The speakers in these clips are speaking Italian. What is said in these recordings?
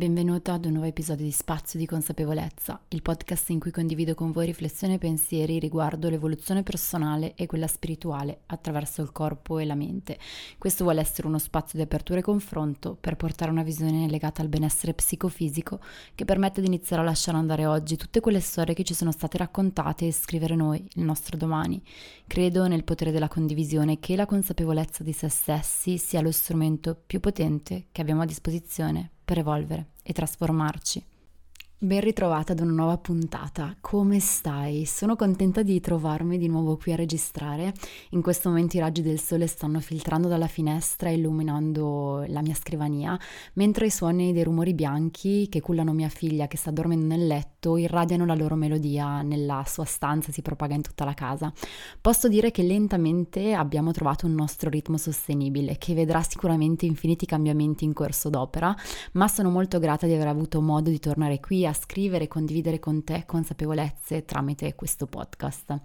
Benvenuto ad un nuovo episodio di Spazio di Consapevolezza, il podcast in cui condivido con voi riflessioni e pensieri riguardo l'evoluzione personale e quella spirituale attraverso il corpo e la mente. Questo vuole essere uno spazio di apertura e confronto per portare una visione legata al benessere psicofisico che permette di iniziare a lasciare andare oggi tutte quelle storie che ci sono state raccontate e scrivere noi, il nostro domani. Credo nel potere della condivisione che la consapevolezza di se stessi sia lo strumento più potente che abbiamo a disposizione per evolvere e trasformarci. Ben ritrovata ad una nuova puntata. Come stai? Sono contenta di trovarmi di nuovo qui a registrare. In questo momento i raggi del sole stanno filtrando dalla finestra illuminando la mia scrivania, mentre i suoni dei rumori bianchi che cullano mia figlia che sta dormendo nel letto irradiano la loro melodia nella sua stanza e si propaga in tutta la casa. Posso dire che lentamente abbiamo trovato un nostro ritmo sostenibile che vedrà sicuramente infiniti cambiamenti in corso d'opera, ma sono molto grata di aver avuto modo di tornare qui a scrivere e condividere con te consapevolezze tramite questo podcast.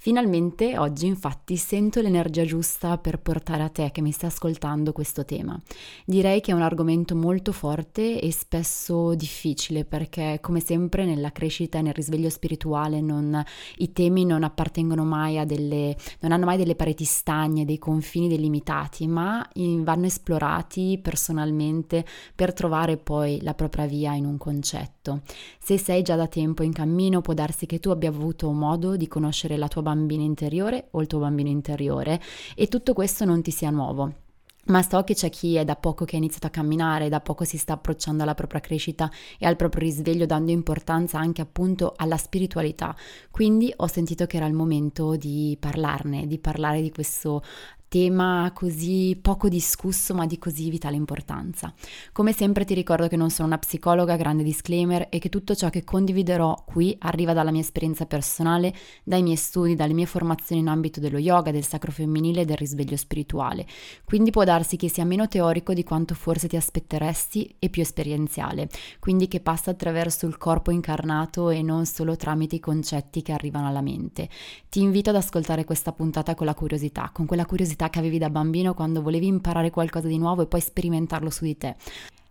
Finalmente oggi infatti sento l'energia giusta per portare a te che mi stai ascoltando questo tema. Direi che è un argomento molto forte e spesso difficile perché come sempre nella crescita e nel risveglio spirituale non, i temi non appartengono mai a delle, non hanno mai delle pareti stagne, dei confini delimitati, ma vanno esplorati personalmente per trovare poi la propria via in un concetto. Se sei già da tempo in cammino può darsi che tu abbia avuto modo di conoscere la tua bambino interiore o il tuo bambino interiore e tutto questo non ti sia nuovo. Ma so che c'è chi è da poco che ha iniziato a camminare, da poco si sta approcciando alla propria crescita e al proprio risveglio, dando importanza anche appunto alla spiritualità. Quindi ho sentito che era il momento di parlarne, di parlare di questo tema così poco discusso ma di così vitale importanza. Come sempre ti ricordo che non sono una psicologa, grande disclaimer, e che tutto ciò che condividerò qui arriva dalla mia esperienza personale, dai miei studi, dalle mie formazioni in ambito dello yoga, del sacro femminile e del risveglio spirituale. Quindi può darsi che sia meno teorico di quanto forse ti aspetteresti e più esperienziale, quindi che passa attraverso il corpo incarnato e non solo tramite i concetti che arrivano alla mente. Ti invito ad ascoltare questa puntata con la curiosità, con quella curiosità curiosità che avevi da bambino quando volevi imparare qualcosa di nuovo e poi sperimentarlo su di te.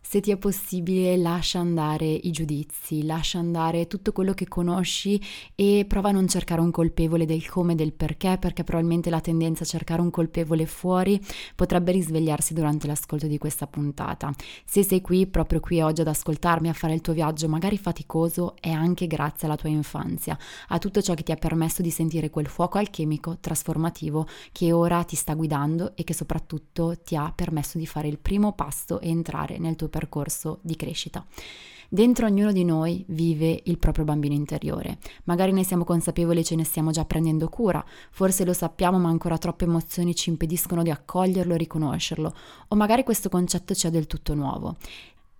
Se ti è possibile, lascia andare i giudizi, lascia andare tutto quello che conosci e prova a non cercare un colpevole del come e del perché, perché probabilmente la tendenza a cercare un colpevole fuori potrebbe risvegliarsi durante l'ascolto di questa puntata. Se sei qui, proprio qui oggi ad ascoltarmi, a fare il tuo viaggio, magari faticoso, è anche grazie alla tua infanzia, a tutto ciò che ti ha permesso di sentire quel fuoco alchemico trasformativo che ora ti sta guidando e che soprattutto ti ha permesso di fare il primo passo e entrare nel tuo percorso di crescita. Dentro ognuno di noi vive il proprio bambino interiore. Magari ne siamo consapevoli e ce ne stiamo già prendendo cura, forse lo sappiamo ma ancora troppe emozioni ci impediscono di accoglierlo e riconoscerlo, o magari questo concetto ci è del tutto nuovo.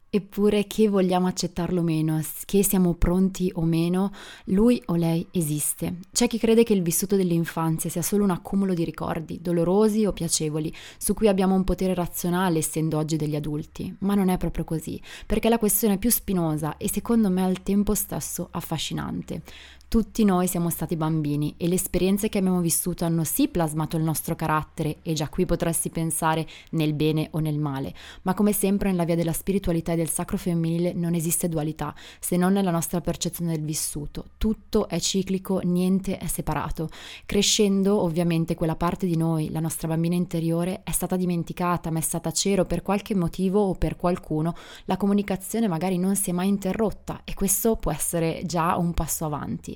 Eppure che vogliamo accettarlo o meno, che siamo pronti o meno, lui o lei esiste. C'è chi crede che il vissuto dell'infanzia sia solo un accumulo di ricordi, dolorosi o piacevoli, su cui abbiamo un potere razionale essendo oggi degli adulti, ma non è proprio così, perché la questione è più spinosa e secondo me al tempo stesso affascinante. Tutti noi siamo stati bambini e le esperienze che abbiamo vissuto hanno sì plasmato il nostro carattere e già qui potresti pensare nel bene o nel male, ma come sempre nella via della spiritualità e del sacro femminile non esiste dualità, se non nella nostra percezione del vissuto. Tutto è ciclico, niente è separato. Crescendo, ovviamente, quella parte di noi, la nostra bambina interiore, è stata dimenticata, messa a tacere per qualche motivo o per qualcuno. La comunicazione magari non si è mai interrotta e questo può essere già un passo avanti.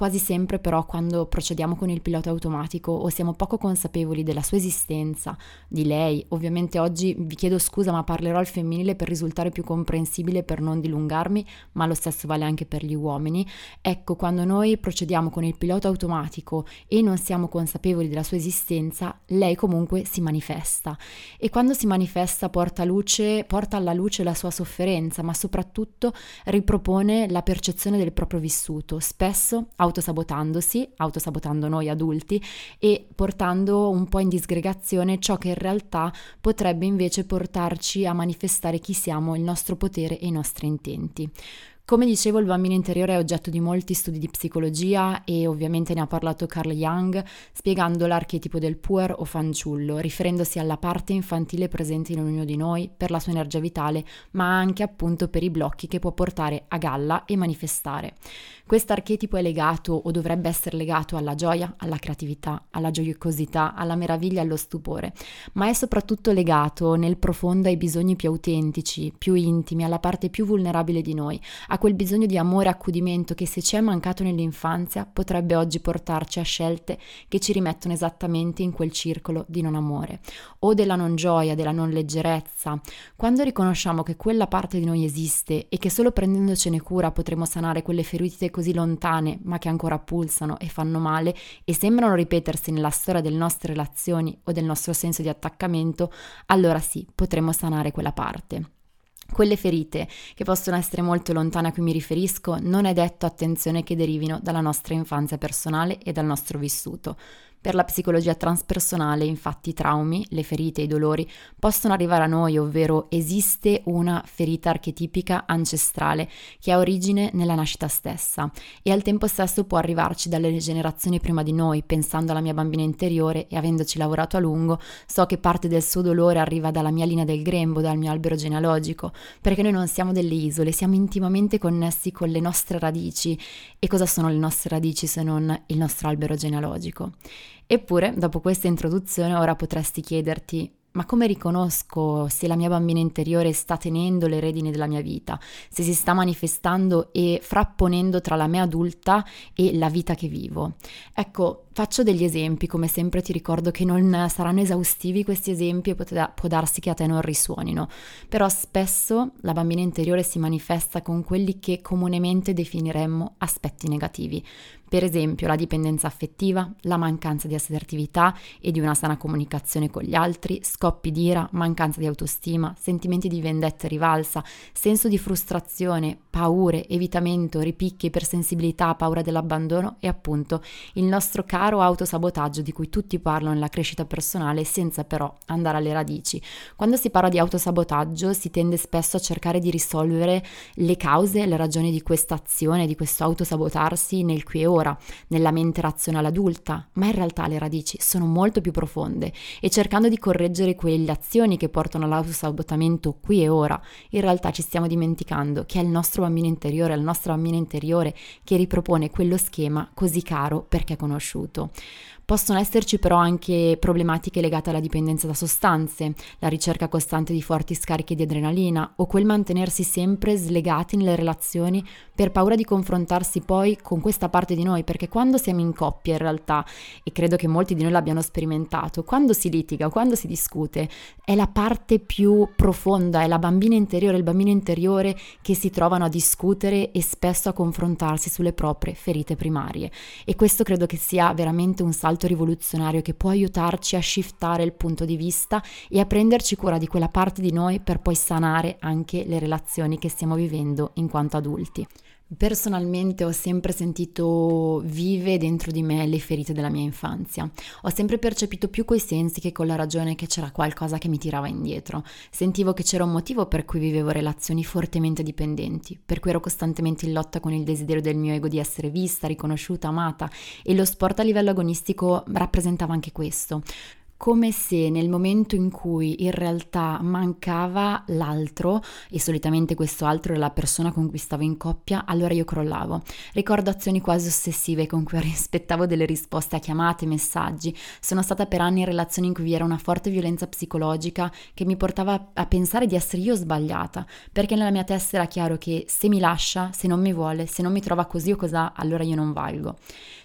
Quasi sempre però quando procediamo con il pilota automatico o siamo poco consapevoli della sua esistenza, di lei, ovviamente oggi vi chiedo scusa ma parlerò al femminile per risultare più comprensibile per non dilungarmi, ma lo stesso vale anche per gli uomini, ecco quando noi procediamo con il pilota automatico e non siamo consapevoli della sua esistenza, lei comunque si manifesta. E quando si manifesta porta, luce, porta alla luce la sua sofferenza, ma soprattutto ripropone la percezione del proprio vissuto, spesso autosabotandosi, autosabotando noi adulti e portando un po' in disgregazione ciò che in realtà potrebbe invece portarci a manifestare chi siamo, il nostro potere e i nostri intenti. Come dicevo, il bambino interiore è oggetto di molti studi di psicologia e ovviamente ne ha parlato Carl Jung, spiegando l'archetipo del puer o fanciullo, riferendosi alla parte infantile presente in ognuno di noi per la sua energia vitale, ma anche appunto per i blocchi che può portare a galla e manifestare. Questo archetipo è legato o dovrebbe essere legato alla gioia, alla creatività, alla gioiosità, alla meraviglia, allo stupore, ma è soprattutto legato nel profondo ai bisogni più autentici, più intimi, alla parte più vulnerabile di noi, a quel bisogno di amore e accudimento che se ci è mancato nell'infanzia potrebbe oggi portarci a scelte che ci rimettono esattamente in quel circolo di non amore o della non gioia, della non leggerezza. Quando riconosciamo che quella parte di noi esiste e che solo prendendocene cura potremo sanare quelle ferite così lontane ma che ancora pulsano e fanno male e sembrano ripetersi nella storia delle nostre relazioni o del nostro senso di attaccamento, allora sì, potremo sanare quella parte. Quelle ferite, che possono essere molto lontane a cui mi riferisco, non è detto attenzione che derivino dalla nostra infanzia personale e dal nostro vissuto. Per la psicologia transpersonale, infatti, i traumi, le ferite i dolori possono arrivare a noi, ovvero esiste una ferita archetipica ancestrale che ha origine nella nascita stessa e al tempo stesso può arrivarci dalle generazioni prima di noi, pensando alla mia bambina interiore e avendoci lavorato a lungo, so che parte del suo dolore arriva dalla mia linea del grembo, dal mio albero genealogico, perché noi non siamo delle isole, siamo intimamente connessi con le nostre radici. E cosa sono le nostre radici se non il nostro albero genealogico? Eppure, dopo questa introduzione, ora potresti chiederti ma come riconosco se la mia bambina interiore sta tenendo le redini della mia vita, se si sta manifestando e frapponendo tra la me adulta e la vita che vivo? Ecco, faccio degli esempi, come sempre ti ricordo che non saranno esaustivi questi esempi e può darsi che a te non risuonino, però spesso la bambina interiore si manifesta con quelli che comunemente definiremmo aspetti negativi, per esempio la dipendenza affettiva, la mancanza di assertività e di una sana comunicazione con gli altri, scoppi di ira, mancanza di autostima, sentimenti di vendetta e rivalsa, senso di frustrazione, paure, evitamento, ripicchi, ipersensibilità, paura dell'abbandono e appunto il nostro caro autosabotaggio di cui tutti parlano nella crescita personale senza però andare alle radici. Quando si parla di autosabotaggio si tende spesso a cercare di risolvere le cause le ragioni di questa azione, di questo autosabotarsi nel qui e ora nella mente razionale adulta, ma in realtà le radici sono molto più profonde e cercando di correggere quelle azioni che portano all'autosabotamento qui e ora, in realtà ci stiamo dimenticando che è il nostro bambino interiore, la nostra bambina interiore che ripropone quello schema così caro perché conosciuto. auto. Possono esserci però anche problematiche legate alla dipendenza da sostanze, la ricerca costante di forti scarichi di adrenalina o quel mantenersi sempre slegati nelle relazioni per paura di confrontarsi poi con questa parte di noi, perché quando siamo in coppia in realtà, e credo che molti di noi l'abbiano sperimentato, quando si litiga, quando si discute, è la parte più profonda, è la bambina interiore, il bambino interiore che si trovano a discutere e spesso a confrontarsi sulle proprie ferite primarie. E questo credo che sia veramente un salto rivoluzionario che può aiutarci a shiftare il punto di vista e a prenderci cura di quella parte di noi per poi sanare anche le relazioni che stiamo vivendo in quanto adulti. Personalmente ho sempre sentito vive dentro di me le ferite della mia infanzia. Ho sempre percepito più coi sensi che con la ragione che c'era qualcosa che mi tirava indietro. Sentivo che c'era un motivo per cui vivevo relazioni fortemente dipendenti, per cui ero costantemente in lotta con il desiderio del mio ego di essere vista, riconosciuta, amata e lo sport a livello agonistico rappresentava anche questo come se nel momento in cui in realtà mancava l'altro, e solitamente questo altro era la persona con cui stavo in coppia, allora io crollavo. Ricordo azioni quasi ossessive con cui rispettavo delle risposte a chiamate, messaggi. Sono stata per anni in relazioni in cui vi era una forte violenza psicologica che mi portava a pensare di essere io sbagliata, perché nella mia testa era chiaro che se mi lascia, se non mi vuole, se non mi trova così o cos'ha, allora io non valgo.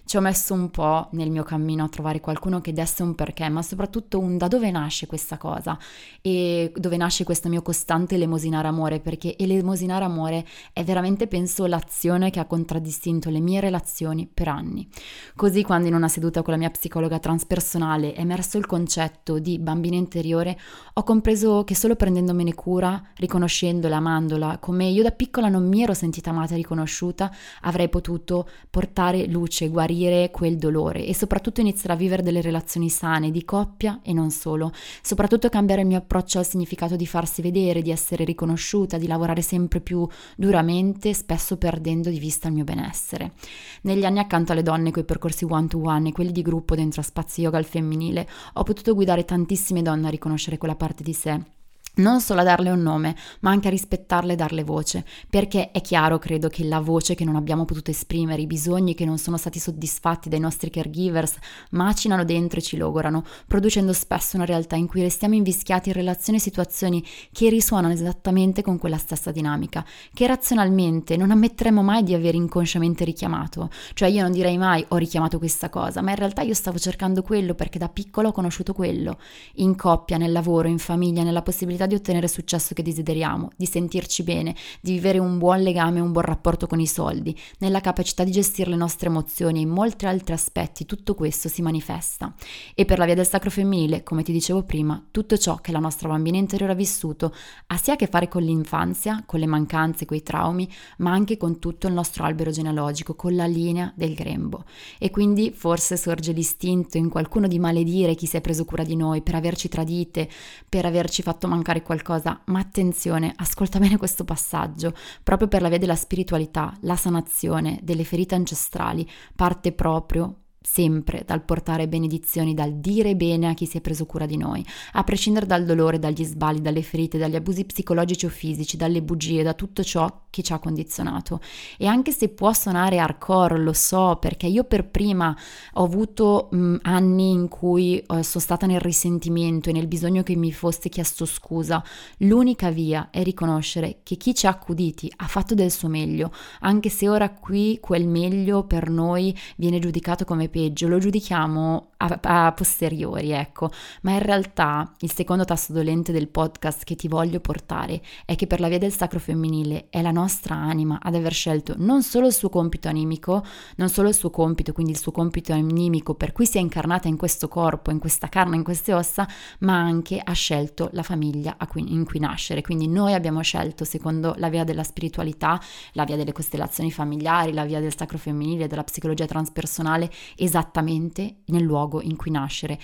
Ci ho messo un po' nel mio cammino a trovare qualcuno che desse un perché, ma soprattutto un da dove nasce questa cosa e dove nasce questo mio costante elemosinare amore, perché elemosinare amore è veramente, penso, l'azione che ha contraddistinto le mie relazioni per anni. Così quando in una seduta con la mia psicologa transpersonale è emerso il concetto di bambino interiore, ho compreso che solo prendendomene cura, riconoscendola, amandola, come io da piccola non mi ero sentita amata e riconosciuta, avrei potuto portare luce, guarire guarire quel dolore e soprattutto iniziare a vivere delle relazioni sane di coppia e non solo. Soprattutto cambiare il mio approccio al significato di farsi vedere, di essere riconosciuta, di lavorare sempre più duramente, spesso perdendo di vista il mio benessere. Negli anni accanto alle donne coi percorsi one to one e quelli di gruppo dentro a Spazi Yoga al femminile, ho potuto guidare tantissime donne a riconoscere quella parte di sé non solo a darle un nome, ma anche a rispettarle e darle voce, perché è chiaro, credo, che la voce che non abbiamo potuto esprimere, i bisogni che non sono stati soddisfatti dai nostri caregivers, macinano dentro e ci logorano, producendo spesso una realtà in cui restiamo invischiati in relazioni e situazioni che risuonano esattamente con quella stessa dinamica, che razionalmente non ammetteremo mai di aver inconsciamente richiamato. Cioè io non direi mai ho richiamato questa cosa, ma in realtà io stavo cercando quello perché da piccolo ho conosciuto quello, in coppia, nel lavoro, in famiglia, nella possibilità possibilità di ottenere successo che desideriamo, di sentirci bene, di vivere un buon legame, un buon rapporto con i soldi, nella capacità di gestire le nostre emozioni e in molti altri aspetti tutto questo si manifesta. E per la via del sacro femminile, come ti dicevo prima, tutto ciò che la nostra bambina interiore ha vissuto ha sia a che fare con l'infanzia, con le mancanze, con i traumi, ma anche con tutto il nostro albero genealogico, con la linea del grembo. E quindi forse sorge l'istinto in qualcuno di maledire chi si è preso cura di noi per averci tradite, per averci fatto mancare fare qualcosa, ma attenzione, ascolta bene questo passaggio, proprio per la via della spiritualità, la sanazione delle ferite ancestrali parte proprio sempre dal portare benedizioni, dal dire bene a chi si è preso cura di noi, a prescindere dal dolore, dagli sbagli, dalle ferite, dagli abusi psicologici o fisici, dalle bugie, da tutto ciò che ci ha condizionato. E anche se può suonare hardcore, lo so, perché io per prima ho avuto mh, anni in cui eh, sono stata nel risentimento e nel bisogno che mi fosse chiesto scusa, l'unica via è riconoscere che chi ci ha accuditi ha fatto del suo meglio, anche se ora qui quel meglio per noi viene giudicato come peggio, lo giudichiamo a, a, posteriori, ecco, ma in realtà il secondo tasto dolente del podcast che ti voglio portare è che per la via del sacro femminile è la nostra anima ad aver scelto non solo il suo compito animico, non solo il suo compito, quindi il suo compito animico per cui si è incarnata in questo corpo, in questa carne, in queste ossa, ma anche ha scelto la famiglia cui, in cui nascere. Quindi noi abbiamo scelto, secondo la via della spiritualità, la via delle costellazioni familiari, la via del sacro femminile, della psicologia transpersonale e esattamente nel luogo in cui nascere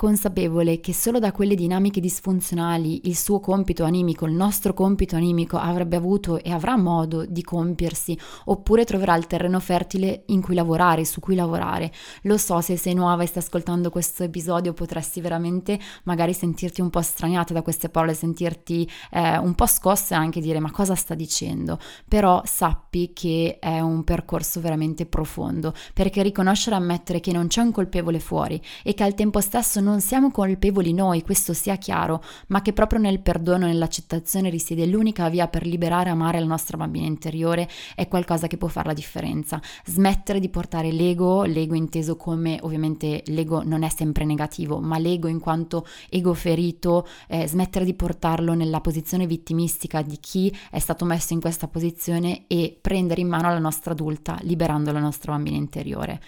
consapevole che solo da quelle dinamiche disfunzionali il suo compito animico, il nostro compito animico avrebbe avuto e avrà modo di compiersi, oppure troverà il terreno fertile in cui lavorare, su cui lavorare. Lo so, se sei nuova e stai ascoltando questo episodio potresti veramente magari sentirti un po' straniata da queste parole, sentirti eh, un po' scossa e anche dire ma cosa sta dicendo, però sappi che è un percorso veramente profondo, perché riconoscere e ammettere che non c'è un colpevole fuori e che al tempo stesso non non siamo colpevoli noi, questo sia chiaro, ma che proprio nel perdono e nell'accettazione risiede l'unica via per liberare e amare la nostra bambina interiore, è qualcosa che può fare la differenza. Smettere di portare l'ego, l'ego inteso come ovviamente l'ego non è sempre negativo, ma l'ego in quanto ego ferito, eh, smettere di portarlo nella posizione vittimistica di chi è stato messo in questa posizione e prendere in mano la nostra adulta, liberando la nostra bambina interiore.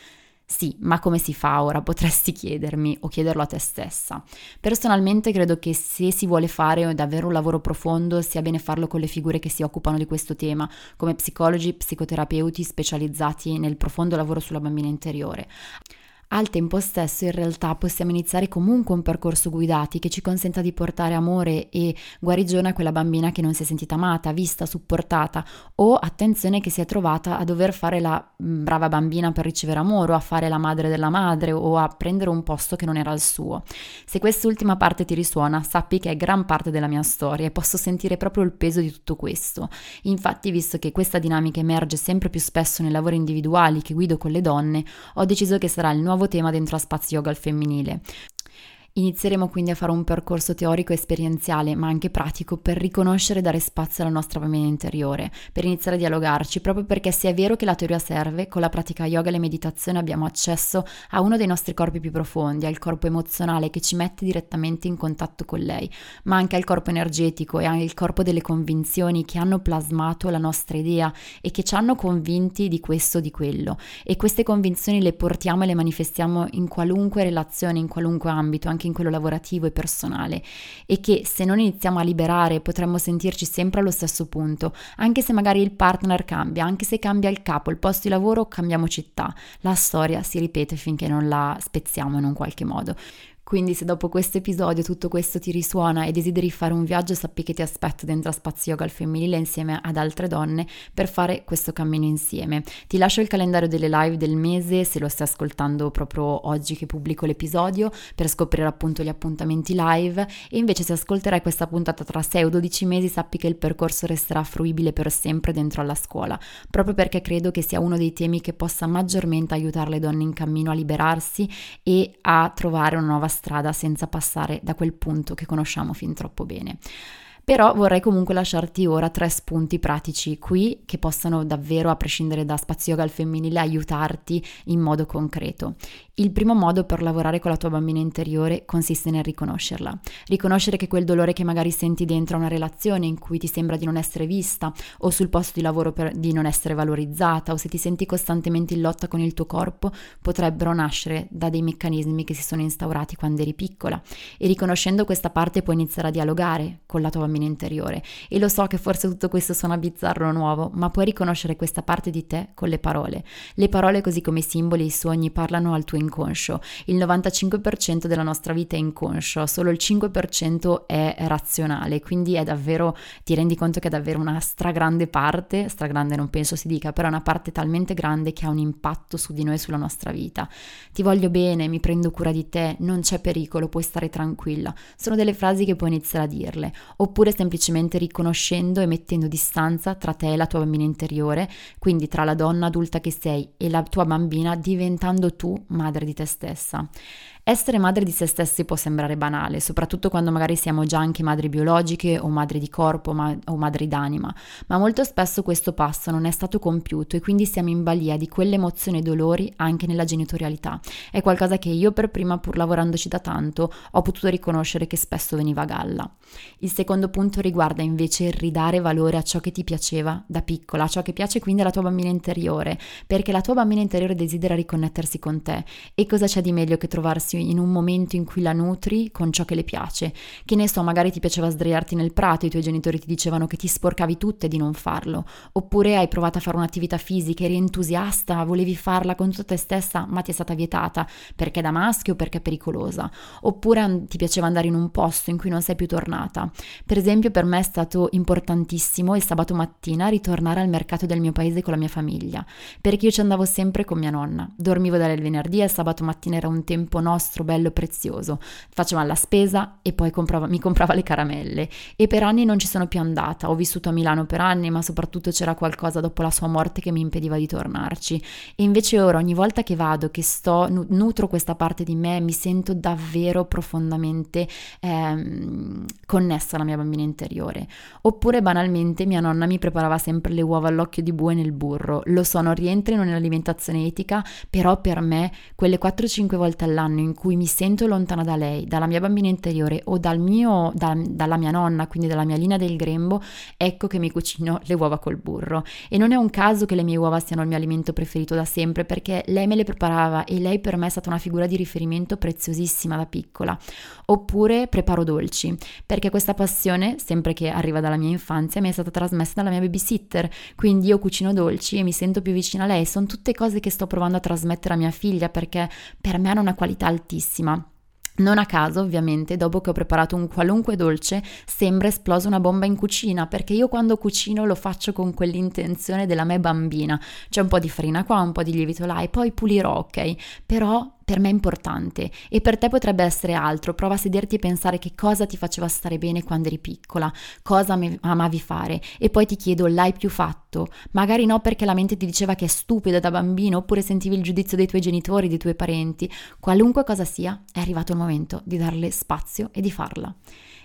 Sì, ma come si fa ora? Potresti chiedermi o chiederlo a te stessa. Personalmente credo che se si vuole fare davvero un lavoro profondo sia bene farlo con le figure che si occupano di questo tema, come psicologi, psicoterapeuti specializzati nel profondo lavoro sulla bambina interiore. Al tempo stesso in realtà possiamo iniziare comunque un percorso guidati che ci consenta di portare amore e guarigione a quella bambina che non si è sentita amata, vista, supportata o attenzione che si è trovata a dover fare la mm, brava bambina per ricevere amore o a fare la madre della madre o a prendere un posto che non era il suo. Se quest'ultima parte ti risuona, sappi che è gran parte della mia storia e posso sentire proprio il peso di tutto questo. Infatti, visto che questa dinamica emerge sempre più spesso nei lavori individuali che guido con le donne, ho deciso che sarà il nuovo nuovo tema dentro a Spazio Yoga al femminile. Inizieremo quindi a fare un percorso teorico esperienziale, ma anche pratico, per riconoscere e dare spazio alla nostra bambina interiore, per iniziare a dialogarci, proprio perché se è vero che la teoria serve, con la pratica yoga e la meditazione abbiamo accesso a uno dei nostri corpi più profondi, al corpo emozionale che ci mette direttamente in contatto con lei, ma anche al corpo energetico e al corpo delle convinzioni che hanno plasmato la nostra idea e che ci hanno convinti di questo o di quello. E queste convinzioni le portiamo e le manifestiamo in qualunque relazione, in qualunque ambito, anche anche in quello lavorativo e personale e che se non iniziamo a liberare potremmo sentirci sempre allo stesso punto, anche se magari il partner cambia, anche se cambia il capo, il posto di lavoro, cambiamo città, la storia si ripete finché non la spezziamo in un qualche modo. Quindi se dopo questo episodio tutto questo ti risuona e desideri fare un viaggio, sappi che ti aspetto dentro a Spazio Yoga al femminile insieme ad altre donne per fare questo cammino insieme. Ti lascio il calendario delle live del mese se lo stai ascoltando proprio oggi che pubblico l'episodio per scoprire appunto gli appuntamenti live e invece se ascolterai questa puntata tra 6 o 12 mesi sappi che il percorso resterà fruibile per sempre dentro alla scuola, proprio perché credo che sia uno dei temi che possa maggiormente aiutare le donne in cammino a liberarsi e a trovare una nuova strada senza passare da quel punto che conosciamo fin troppo bene. Però vorrei comunque lasciarti ora tre spunti pratici qui che possano davvero, a prescindere da spazio yoga al femminile, aiutarti in modo concreto. Il primo modo per lavorare con la tua bambina interiore consiste nel riconoscerla. Riconoscere che quel dolore che magari senti dentro una relazione in cui ti sembra di non essere vista o sul posto di lavoro per, di non essere valorizzata o se ti senti costantemente in lotta con il tuo corpo potrebbero nascere da dei meccanismi che si sono instaurati quando eri piccola e riconoscendo questa parte puoi iniziare a dialogare con la tua bambina interiore e lo so che forse tutto questo suona bizzarro o nuovo ma puoi riconoscere questa parte di te con le parole. Le parole così come i simboli e i sogni parlano al tuo inconscio. Il 95% della nostra vita è inconscio, solo il 5% è razionale, quindi è davvero, ti rendi conto che è davvero una stragrande parte, stragrande non penso si dica, però è una parte talmente grande che ha un impatto su di noi e sulla nostra vita. Ti voglio bene, mi prendo cura di te, non c'è pericolo, puoi stare tranquilla. Sono delle frasi che puoi iniziare a dirle, oppure semplicemente riconoscendo e mettendo distanza tra te e la tua bambina interiore, quindi tra la donna adulta che sei e la tua bambina diventando tu madre di te stessa. Essere madre di se stessi può sembrare banale, soprattutto quando magari siamo già anche madri biologiche o madri di corpo ma- o madri d'anima, ma molto spesso questo passo non è stato compiuto e quindi siamo in balia di quelle emozioni e dolori anche nella genitorialità. È qualcosa che io per prima, pur lavorandoci da tanto, ho potuto riconoscere che spesso veniva a galla. Il secondo punto riguarda invece il ridare valore a ciò che ti piaceva da piccola, a ciò che piace quindi alla tua bambina interiore, perché la tua bambina interiore desidera riconnettersi con te e cosa c'è di meglio che trovarsi in un momento in cui la nutri con ciò che le piace. Che ne so, magari ti piaceva sdraiarti nel prato, i tuoi genitori ti dicevano che ti sporcavi tutte di non farlo, oppure hai provato a fare un'attività fisica, eri entusiasta, volevi farla con tutta te stessa, ma ti è stata vietata perché da maschio o perché è pericolosa, oppure ti piaceva andare in un posto in cui non sei più tornata. Per esempio, per me è stato importantissimo il sabato mattina ritornare al mercato del mio paese con la mia famiglia, perché io ci andavo sempre con mia nonna. Dormivo dalle venerdì e il sabato mattina era un tempo nostro nostro bello prezioso. Facevamo la spesa e poi comprava, mi comprava le caramelle e per anni non ci sono più andata. Ho vissuto a Milano per anni, ma soprattutto c'era qualcosa dopo la sua morte che mi impediva di tornarci. E invece ora ogni volta che vado, che sto, nutro questa parte di me, mi sento davvero profondamente ehm, connessa alla mia bambina interiore. Oppure banalmente mia nonna mi preparava sempre le uova all'occhio di bue nel burro. Lo so, non rientra in un'alimentazione etica, però per me quelle 4-5 volte all'anno in in cui mi sento lontana da lei, dalla mia bambina interiore o dal mio, da, dalla mia nonna, quindi dalla mia linea del grembo, ecco che mi cucino le uova col burro. E non è un caso che le mie uova siano il mio alimento preferito da sempre, perché lei me le preparava e lei per me è stata una figura di riferimento preziosissima da piccola. Oppure preparo dolci, perché questa passione, sempre che arriva dalla mia infanzia, mi è stata trasmessa dalla mia babysitter, quindi io cucino dolci e mi sento più vicina a lei. Sono tutte cose che sto provando a trasmettere a mia figlia perché per me hanno una qualità altissima. Non a caso, ovviamente, dopo che ho preparato un qualunque dolce, sembra esplosa una bomba in cucina, perché io quando cucino lo faccio con quell'intenzione della me bambina. C'è un po' di farina qua, un po' di lievito là e poi pulirò, ok? Però per me è importante e per te potrebbe essere altro. Prova a sederti e pensare che cosa ti faceva stare bene quando eri piccola, cosa amavi fare e poi ti chiedo l'hai più fatto? Magari no perché la mente ti diceva che è stupido da bambino oppure sentivi il giudizio dei tuoi genitori, dei tuoi parenti. Qualunque cosa sia, è arrivato il momento di darle spazio e di farla.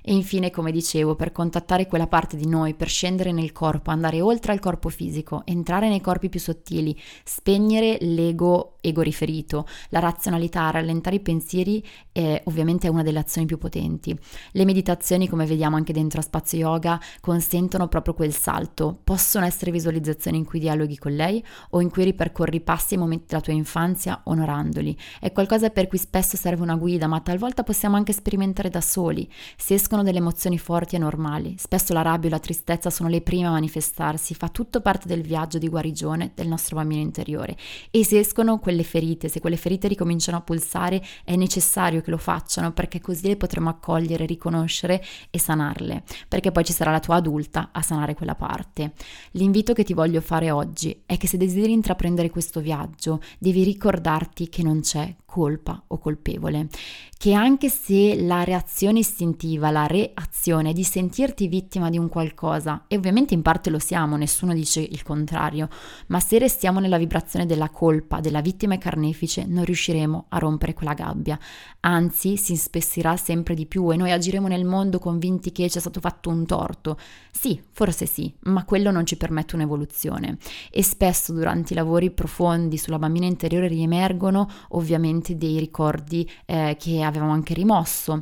E infine, come dicevo, per contattare quella parte di noi, per scendere nel corpo, andare oltre al corpo fisico, entrare nei corpi più sottili, spegnere l'ego ego riferito, la razionalità, rallentare i pensieri è ovviamente una delle azioni più potenti. Le meditazioni, come vediamo anche dentro a Spazio Yoga, consentono proprio quel salto. Possono essere visualizzazioni in cui dialoghi con lei o in cui ripercorri passi e momenti della tua infanzia onorandoli. È qualcosa per cui spesso serve una guida, ma talvolta possiamo anche sperimentare da soli. Se escono delle emozioni forti e normali, spesso la rabbia o la tristezza sono le prime a manifestarsi, fa tutto parte del viaggio di guarigione del nostro bambino interiore. E se escono quelle ferite, se quelle ferite ricominciano a pulsare, è necessario che lo facciano perché così le potremo accogliere, riconoscere e sanarle, perché poi ci sarà la tua adulta a sanare quella parte. L'invito che ti voglio fare oggi è che se desideri intraprendere questo viaggio, devi ricordarti che non c'è colpa o colpevole, che anche se la reazione istintiva, la reazione di sentirti vittima di un qualcosa, e ovviamente in parte lo siamo, nessuno dice il contrario, ma se restiamo nella vibrazione della colpa, della vittima e carnefice, non riusciremo a rompere quella gabbia, anzi si ispessirà sempre di più e noi agiremo nel mondo convinti che ci è stato fatto un torto. Sì, forse sì, ma quello non ci permette un'evoluzione e spesso durante i lavori profondi sulla bambina interiore riemergono ovviamente momenti dei ricordi eh, che avevamo anche rimosso.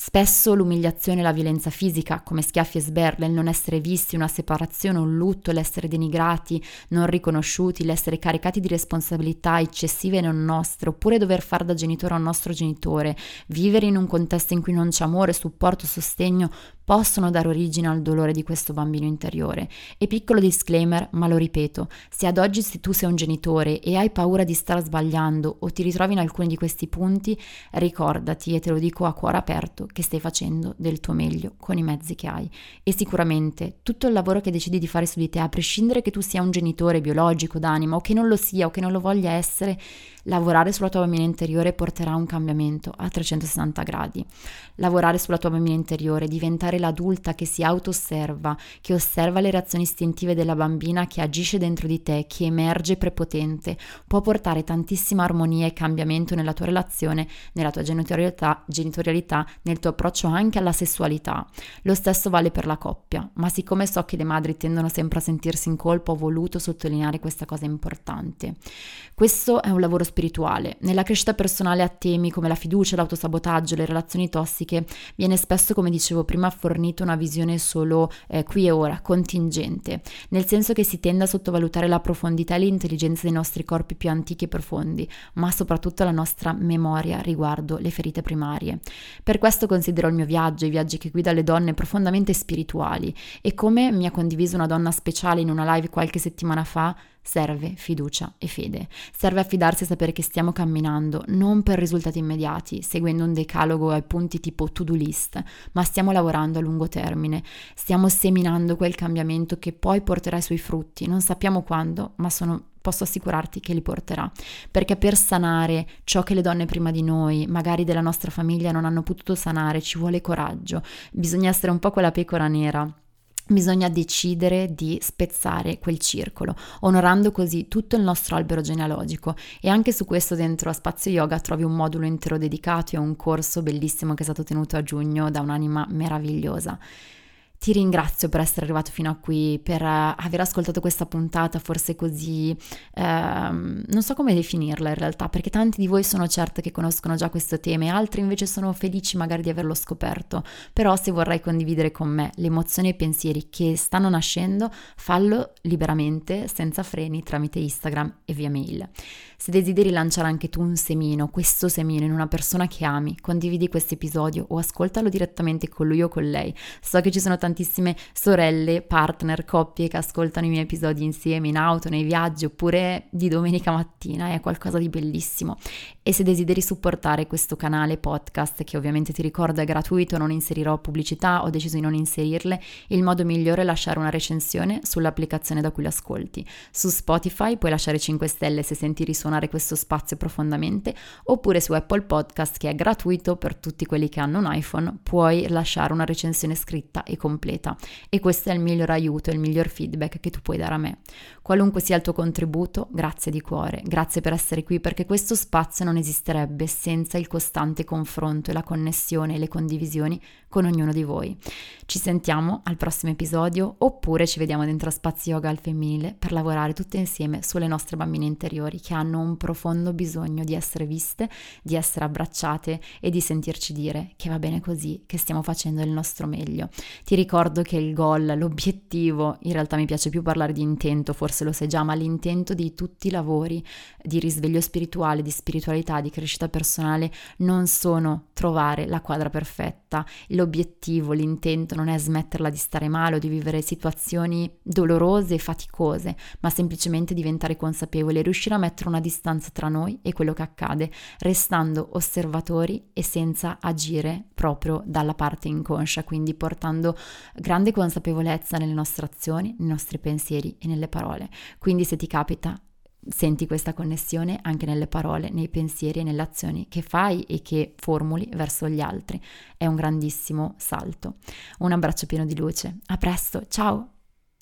Spesso l'umiliazione e la violenza fisica, come schiaffi e sberle, il non essere visti, una separazione, un lutto, l'essere denigrati, non riconosciuti, l'essere caricati di responsabilità eccessive non nostre, oppure dover far da genitore a un nostro genitore, vivere in un contesto in cui non c'è amore, supporto, sostegno, possono dare origine al dolore di questo bambino interiore. E piccolo disclaimer, ma lo ripeto, se ad oggi se tu sei un genitore e hai paura di star sbagliando o ti ritrovi in alcuni di questi punti, ricordati, e te lo dico a cuore aperto, che stai facendo del tuo meglio con i mezzi che hai. E sicuramente tutto il lavoro che decidi di fare su di te, a prescindere che tu sia un genitore biologico d'anima o che non lo sia o che non lo voglia essere, lavorare sulla tua bambina interiore porterà a un cambiamento a 360 gradi. Lavorare sulla tua bambina interiore, diventare l'adulta che si auto-osserva, che osserva le reazioni istintive della bambina che agisce dentro di te, che emerge prepotente, può portare tantissima armonia e cambiamento nella tua relazione, nella tua genitorialità, genitorialità, nel tuo approccio anche alla sessualità. Lo stesso vale per la coppia, ma siccome so che le madri tendono sempre a sentirsi in colpa, ho voluto sottolineare questa cosa importante. Questo è un lavoro spirituale. Nella crescita personale a temi come la fiducia, l'autosabotaggio, le relazioni tossiche, viene spesso, come dicevo prima, fornita una visione solo eh, qui e ora, contingente, nel senso che si tende a sottovalutare la profondità e l'intelligenza dei nostri corpi più antichi e profondi, ma soprattutto la nostra memoria riguardo le ferite primarie. Per questo considero il mio viaggio, i viaggi che guida le donne, profondamente spirituali e come mi ha condiviso una donna speciale in una live qualche settimana fa, Serve fiducia e fede. Serve affidarsi a sapere che stiamo camminando non per risultati immediati, seguendo un decalogo ai punti tipo to-do list, ma stiamo lavorando a lungo termine. Stiamo seminando quel cambiamento che poi porterà i suoi frutti. Non sappiamo quando, ma sono posso assicurarti che li porterà, perché per sanare ciò che le donne prima di noi, magari della nostra famiglia, non hanno potuto sanare, ci vuole coraggio, bisogna essere un po' quella pecora nera Bisogna decidere di spezzare quel circolo, onorando così tutto il nostro albero genealogico e anche su questo dentro a Spazio Yoga trovi un modulo intero dedicato e un corso bellissimo che è stato tenuto a giugno da un'anima meravigliosa. Ti ringrazio per essere arrivato fino a qui, per uh, aver ascoltato questa puntata forse così, uh, non so come definirla in realtà, perché tanti di voi sono certa che conoscono già questo tema e altri invece sono felici magari di averlo scoperto, però se vorrai condividere con me le emozioni e i pensieri che stanno nascendo, fallo liberamente, senza freni, tramite Instagram e via mail. Se desideri lanciare anche tu un semino, questo semino in una persona che ami, condividi questo episodio o ascoltalo direttamente con lui o con lei. So che ci sono tantissime sorelle, partner, coppie che ascoltano i miei episodi insieme in auto, nei viaggi oppure di domenica mattina, è qualcosa di bellissimo. E se desideri supportare questo canale podcast, che ovviamente ti ricordo è gratuito, non inserirò pubblicità, ho deciso di non inserirle, il modo migliore è lasciare una recensione sull'applicazione da cui l'ascolti. Su Spotify puoi lasciare 5 stelle se senti risuonare suonare questo spazio profondamente, oppure su Apple Podcast che è gratuito per tutti quelli che hanno un iPhone, puoi lasciare una recensione scritta e compresa completa e questo è il miglior aiuto, il miglior feedback che tu puoi dare a me. Qualunque sia il tuo contributo, grazie di cuore, grazie per essere qui perché questo spazio non esisterebbe senza il costante confronto e la connessione e le condivisioni con ognuno di voi. Ci sentiamo al prossimo episodio oppure ci vediamo dentro a Spazio Yoga al femminile per lavorare tutte insieme sulle nostre bambine interiori che hanno un profondo bisogno di essere viste, di essere abbracciate e di sentirci dire che va bene così, che stiamo facendo il nostro meglio. Ti ricordo che il goal, l'obiettivo, in realtà mi piace più parlare di intento, forse lo sai già, ma l'intento di tutti i lavori di risveglio spirituale, di spiritualità, di crescita personale non sono trovare la quadra perfetta. L'obiettivo, l'intento non è smetterla di stare male o di vivere situazioni dolorose e faticose, ma semplicemente diventare consapevoli e riuscire a mettere una distanza tra noi e quello che accade, restando osservatori e senza agire proprio dalla parte inconscia, quindi portando grande consapevolezza nelle nostre azioni, nei nostri pensieri e nelle parole. Quindi se ti capita senti questa connessione anche nelle parole, nei pensieri e nelle azioni che fai e che formuli verso gli altri. È un grandissimo salto. Un abbraccio pieno di luce. A presto, ciao!